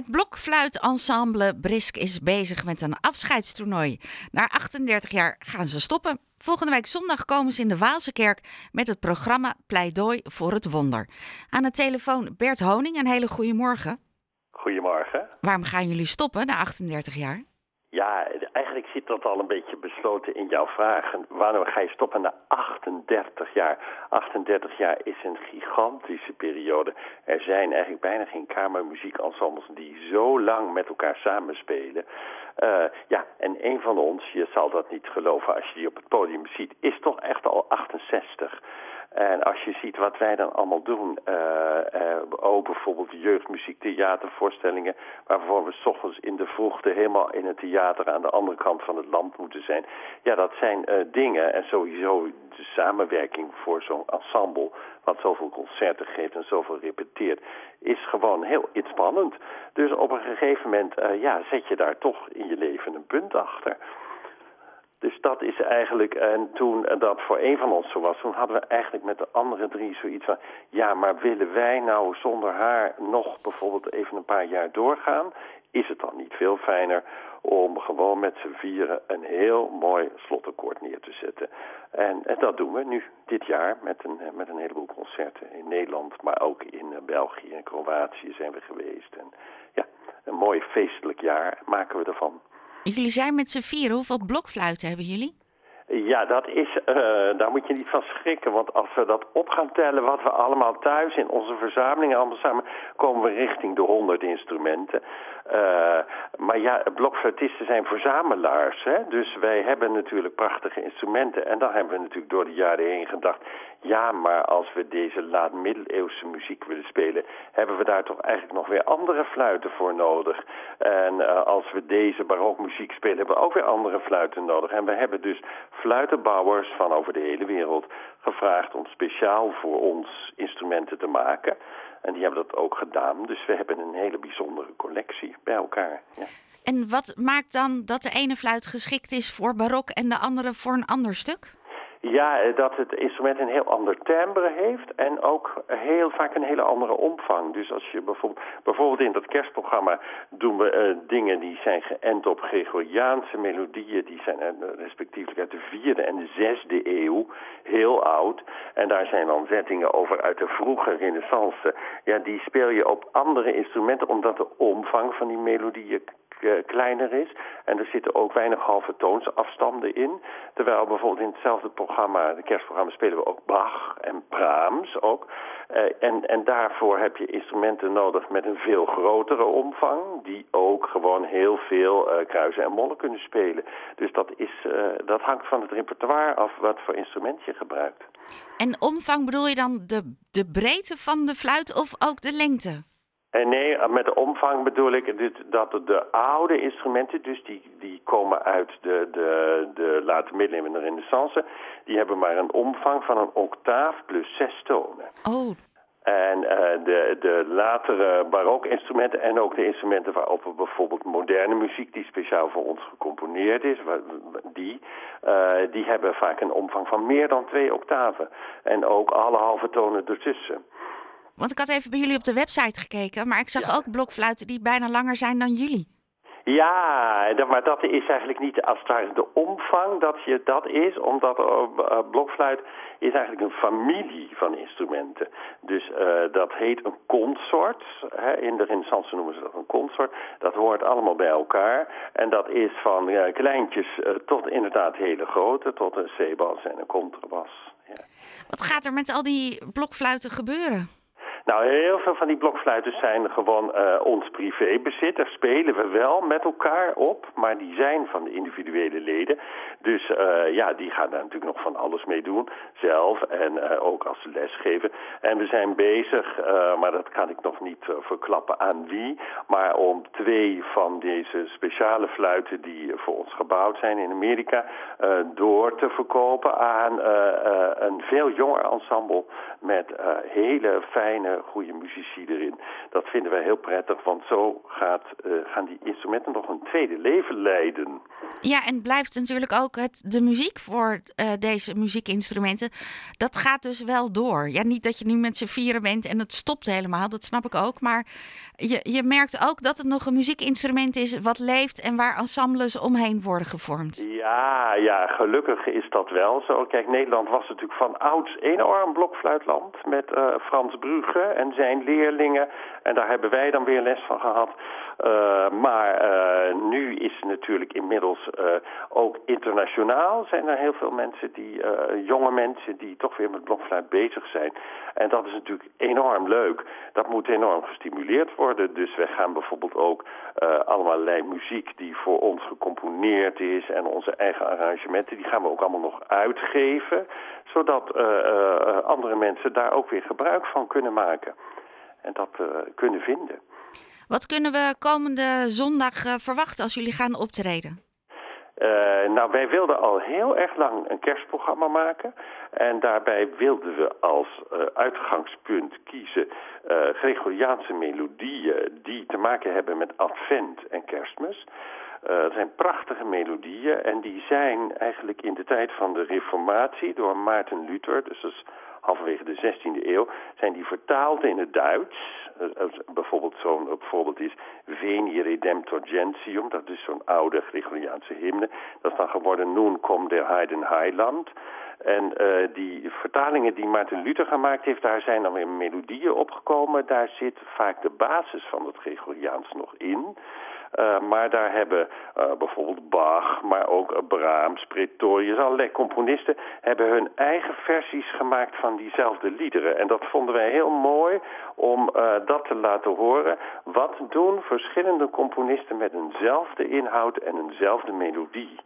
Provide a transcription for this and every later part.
Het blokfluitensemble Brisk is bezig met een afscheidstoernooi. Na 38 jaar gaan ze stoppen. Volgende week zondag komen ze in de Waalse kerk met het programma Pleidooi voor het Wonder. Aan de telefoon Bert Honing, een hele goede morgen. Goedemorgen. Waarom gaan jullie stoppen na 38 jaar? Ja, eigenlijk zit dat al een beetje besloten in jouw vragen. Wanneer ga je stoppen na 38 jaar? 38 jaar is een gigantische periode. Er zijn eigenlijk bijna geen kamermuziekensembles die zo lang met elkaar samenspelen. Uh, ja, en een van ons, je zal dat niet geloven als je die op het podium ziet, is toch echt al 68. En als je ziet wat wij dan allemaal doen, uh, uh, ook bijvoorbeeld jeugdmuziek, theatervoorstellingen, waarvoor we s ochtends in de vroegte helemaal in het theater aan de andere kant van het land moeten zijn. Ja, dat zijn uh, dingen en sowieso de samenwerking voor zo'n ensemble, wat zoveel concerten geeft en zoveel repeteert, is gewoon heel inspannend. Dus op een gegeven moment, ja, zet je daar toch in je leven een punt achter. Dus dat is eigenlijk, en toen dat voor een van ons zo was, toen hadden we eigenlijk met de andere drie zoiets van, ja, maar willen wij nou zonder haar nog bijvoorbeeld even een paar jaar doorgaan? Is het dan niet veel fijner om gewoon met z'n vieren een heel mooi slotakkoord neer te zetten? En, en, dat doen we nu, dit jaar, met een, met een heleboel concerten in Nederland, maar ook in België en Kroatië zijn we geweest. En ja, een mooi feestelijk jaar maken we ervan. Jullie zijn met z'n vier. Hoeveel blokfluiten hebben jullie? Ja, dat is, uh, daar moet je niet van schrikken. Want als we dat op gaan tellen, wat we allemaal thuis in onze verzameling allemaal samen, komen we richting de honderd instrumenten. Uh, maar ja, blokfluitisten zijn verzamelaars. Hè? Dus wij hebben natuurlijk prachtige instrumenten. En dan hebben we natuurlijk door de jaren heen gedacht... ja, maar als we deze laat-middeleeuwse muziek willen spelen... hebben we daar toch eigenlijk nog weer andere fluiten voor nodig. En uh, als we deze barokmuziek spelen... hebben we ook weer andere fluiten nodig. En we hebben dus fluitenbouwers van over de hele wereld gevraagd... om speciaal voor ons instrumenten te maken... En die hebben dat ook gedaan. Dus we hebben een hele bijzondere collectie bij elkaar. Ja. En wat maakt dan dat de ene fluit geschikt is voor barok en de andere voor een ander stuk? Ja, dat het instrument een heel ander timbre heeft en ook heel vaak een hele andere omvang. Dus als je bijvoorbeeld, bijvoorbeeld in dat kerstprogramma doen we uh, dingen die zijn geënt op Gregoriaanse melodieën. Die zijn uh, respectievelijk uit de vierde en de zesde eeuw, heel oud. En daar zijn dan zettingen over uit de vroege renaissance. Ja, die speel je op andere instrumenten omdat de omvang van die melodieën kleiner is. En er zitten ook weinig halve toonsafstanden in. Terwijl bijvoorbeeld in hetzelfde programma, de kerstprogramma, spelen we ook Bach en Brahms ook. Uh, en, en daarvoor heb je instrumenten nodig met een veel grotere omvang, die ook gewoon heel veel uh, kruisen en mollen kunnen spelen. Dus dat, is, dat hangt van het repertoire af wat voor instrument je gebruikt. En omvang bedoel je dan de, de breedte van de fluit of ook de lengte? En nee, met de omvang bedoel ik dit, dat de oude instrumenten, dus die, die komen uit de, de, de late middeleeuwen en de renaissance, die hebben maar een omvang van een octaaf plus zes tonen. Oh. En uh, de, de latere barokinstrumenten en ook de instrumenten waarop we bijvoorbeeld moderne muziek, die speciaal voor ons gecomponeerd is, die, uh, die hebben vaak een omvang van meer dan twee octaven. En ook alle halve tonen ertussen. Want ik had even bij jullie op de website gekeken, maar ik zag ja. ook blokfluiten die bijna langer zijn dan jullie. Ja, maar dat is eigenlijk niet als het ware de omvang dat je dat is, omdat uh, blokfluit is eigenlijk een familie van instrumenten. Dus uh, dat heet een consort. Hè. In de renaissance noemen ze dat een consort. Dat hoort allemaal bij elkaar. En dat is van uh, kleintjes tot inderdaad hele grote, tot een C-bas en een contrabas. Ja. Wat gaat er met al die blokfluiten gebeuren? Nou, heel veel van die blokfluiten zijn gewoon uh, ons privébezit. Daar spelen we wel met elkaar op, maar die zijn van de individuele leden. Dus uh, ja, die gaan daar natuurlijk nog van alles mee doen, zelf en uh, ook als lesgeven. En we zijn bezig, maar dat kan ik nog niet verklappen aan wie, maar om twee van deze speciale fluiten die voor ons gebouwd zijn in Amerika, door te verkopen aan een veel jonger ensemble met hele fijne goede muzici erin. Dat vinden wij heel prettig, want zo gaat, gaan die instrumenten nog een tweede leven leiden. Ja, en blijft natuurlijk ook het, de muziek voor deze muziekinstrumenten. Dat gaat dus wel door. Ja, niet dat je nu met z'n vieren bent en het stopt helemaal, dat snap ik ook. Maar je, je merkt ook dat het nog een muziekinstrument is wat leeft en waar ensembles omheen worden gevormd. Ja, ja, gelukkig is dat wel zo. Kijk, Nederland was natuurlijk van ouds enorm blokfluitland met uh, Frans Brugge en zijn leerlingen. En daar hebben wij dan weer les van gehad. Uh, maar uh, nu is het natuurlijk inmiddels ook internationaal zijn er heel veel mensen die, jonge mensen die toch weer met blokfluit bezig zijn. En dat is natuurlijk enorm leuk. Dat moet enorm gestimuleerd worden. Dus wij gaan bijvoorbeeld ook allerlei muziek die voor ons gecomponeerd is en onze eigen arrangementen, die gaan we ook allemaal nog uitgeven, zodat uh, uh, andere mensen daar ook weer gebruik van kunnen maken en dat uh, kunnen vinden. Wat kunnen we komende zondag verwachten als jullie gaan optreden? Uh, nou, wij wilden al heel erg lang een kerstprogramma maken. En daarbij wilden we als uh, uitgangspunt kiezen uh, Gregoriaanse melodieën die te maken hebben met Advent en Kerstmis. Het zijn prachtige melodieën en die zijn eigenlijk in de tijd van de Reformatie door Maarten Luther, dus dat is halverwege de 16e eeuw, zijn die vertaald in het Duits. Uh, bijvoorbeeld zo'n voorbeeld is Veni Redemptor Gentium, dat is zo'n oude Gregoriaanse hymne. Dat is dan geworden Nun kom der Heiden Heiland. En uh, die vertalingen die Maarten Luther gemaakt heeft, daar zijn dan weer melodieën opgekomen. Daar zit vaak de basis van het Gregoriaans nog in. Uh, maar daar hebben uh, bijvoorbeeld Bach, maar ook Brahms, Pretorius, allerlei componisten hebben hun eigen versies gemaakt van diezelfde liederen. En dat vonden wij heel mooi om uh, dat te laten horen. Wat doen verschillende componisten met eenzelfde inhoud en eenzelfde melodie?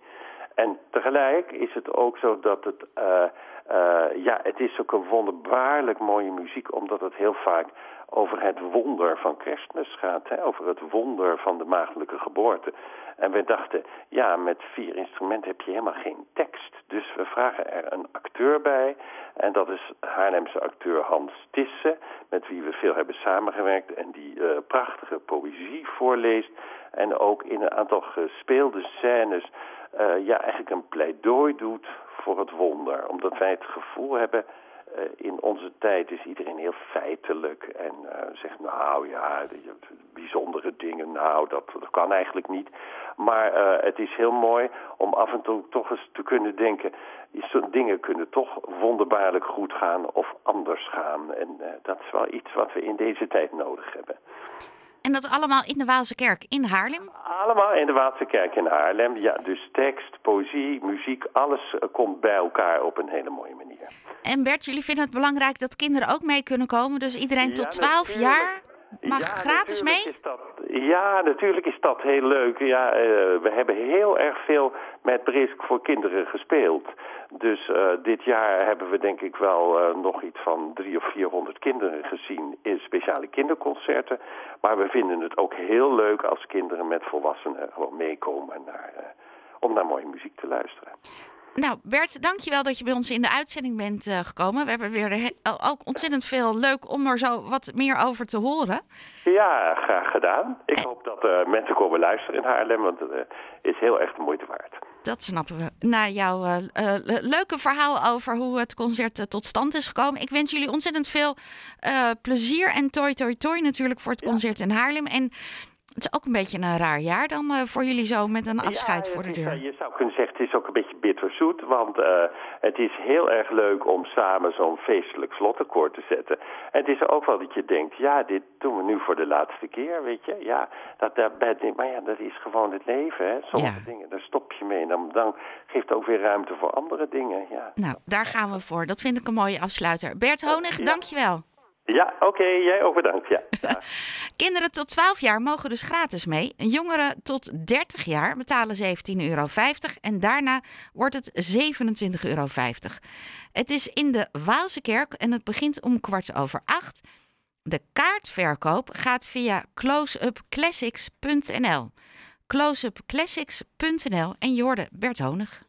En tegelijk is het ook zo dat het, uh, uh, ja, het is ook een wonderbaarlijk mooie muziek, omdat het heel vaak over het wonder van kerstmis gaat, hè, over het wonder van de maagdelijke geboorte. En we dachten, ja, met vier instrumenten heb je helemaal geen tekst. Dus we vragen er een acteur bij. En dat is Haarlemse acteur Hans Tisse, met wie we veel hebben samengewerkt. En die uh, prachtige poëzie voorleest. En ook in een aantal gespeelde scènes uh, ja, eigenlijk een pleidooi doet voor het wonder. Omdat wij het gevoel hebben, uh, in onze tijd is iedereen heel feitelijk en uh, zegt nou ja, bijzondere dingen, nou dat, kan eigenlijk niet. Maar het is heel mooi om af en toe toch eens te kunnen denken, dingen kunnen toch wonderbaarlijk goed gaan of anders gaan. En dat is wel iets wat we in deze tijd nodig hebben. En dat allemaal in de Waalse Kerk in Haarlem? Allemaal in de Waalse Kerk in Haarlem. Ja, dus tekst, poëzie, muziek, alles komt bij elkaar op een hele mooie manier. En Bert, jullie vinden het belangrijk dat kinderen ook mee kunnen komen. Dus iedereen ja, tot 12 jaar mag ja, gratis mee? Is dat, ja, natuurlijk is dat heel leuk. Ja, uh, we hebben heel erg veel met Brisk voor kinderen gespeeld. Dus uh, dit jaar hebben we denk ik wel uh, nog iets van drie of vierhonderd kinderen gezien in speciale kinderconcerten. Maar we vinden het ook heel leuk als kinderen met volwassenen gewoon meekomen naar, om naar mooie muziek te luisteren. Nou, Bert, dankjewel dat je bij ons in de uitzending bent uh, gekomen. We hebben weer ook ontzettend veel leuk om er zo wat meer over te horen. Ja, graag gedaan. Ik hoop dat uh, mensen komen luisteren in Haarlem, want het uh, is heel erg de moeite waard. Dat snappen we. Naar jouw leuke verhaal over hoe het concert tot stand is gekomen. Ik wens jullie ontzettend veel plezier en toi toi toi natuurlijk voor het concert in Haarlem. En het is ook een beetje een raar jaar dan uh, voor jullie zo met een afscheid ja, voor de deur. Je zou kunnen zeggen, het is ook een beetje bitterzoet. Want uh, het is heel erg leuk om samen zo'n feestelijk slotakkoord te zetten. En het is ook wel dat je denkt, ja, dit doen we nu voor de laatste keer, weet je. Ja, dat, dat, maar ja, dat is gewoon het leven, hè. Sommige ja. dingen, daar stop je mee. En dan, dan geeft het ook weer ruimte voor andere dingen, ja. Nou, daar gaan we voor. Dat vind ik een mooie afsluiter. Bert Honig, ja. dankjewel. Ja, oké. Okay. Jij ook bedankt. Ja. Kinderen tot 12 jaar mogen dus gratis mee. Jongeren tot 30 jaar betalen 17,50 euro. En daarna wordt het 27,50 euro. Het is in de Waalse kerk en het begint om kwart over acht. De kaartverkoop gaat via closeupclassics.nl. Closeupclassics.nl en je hoorde Bert Honig.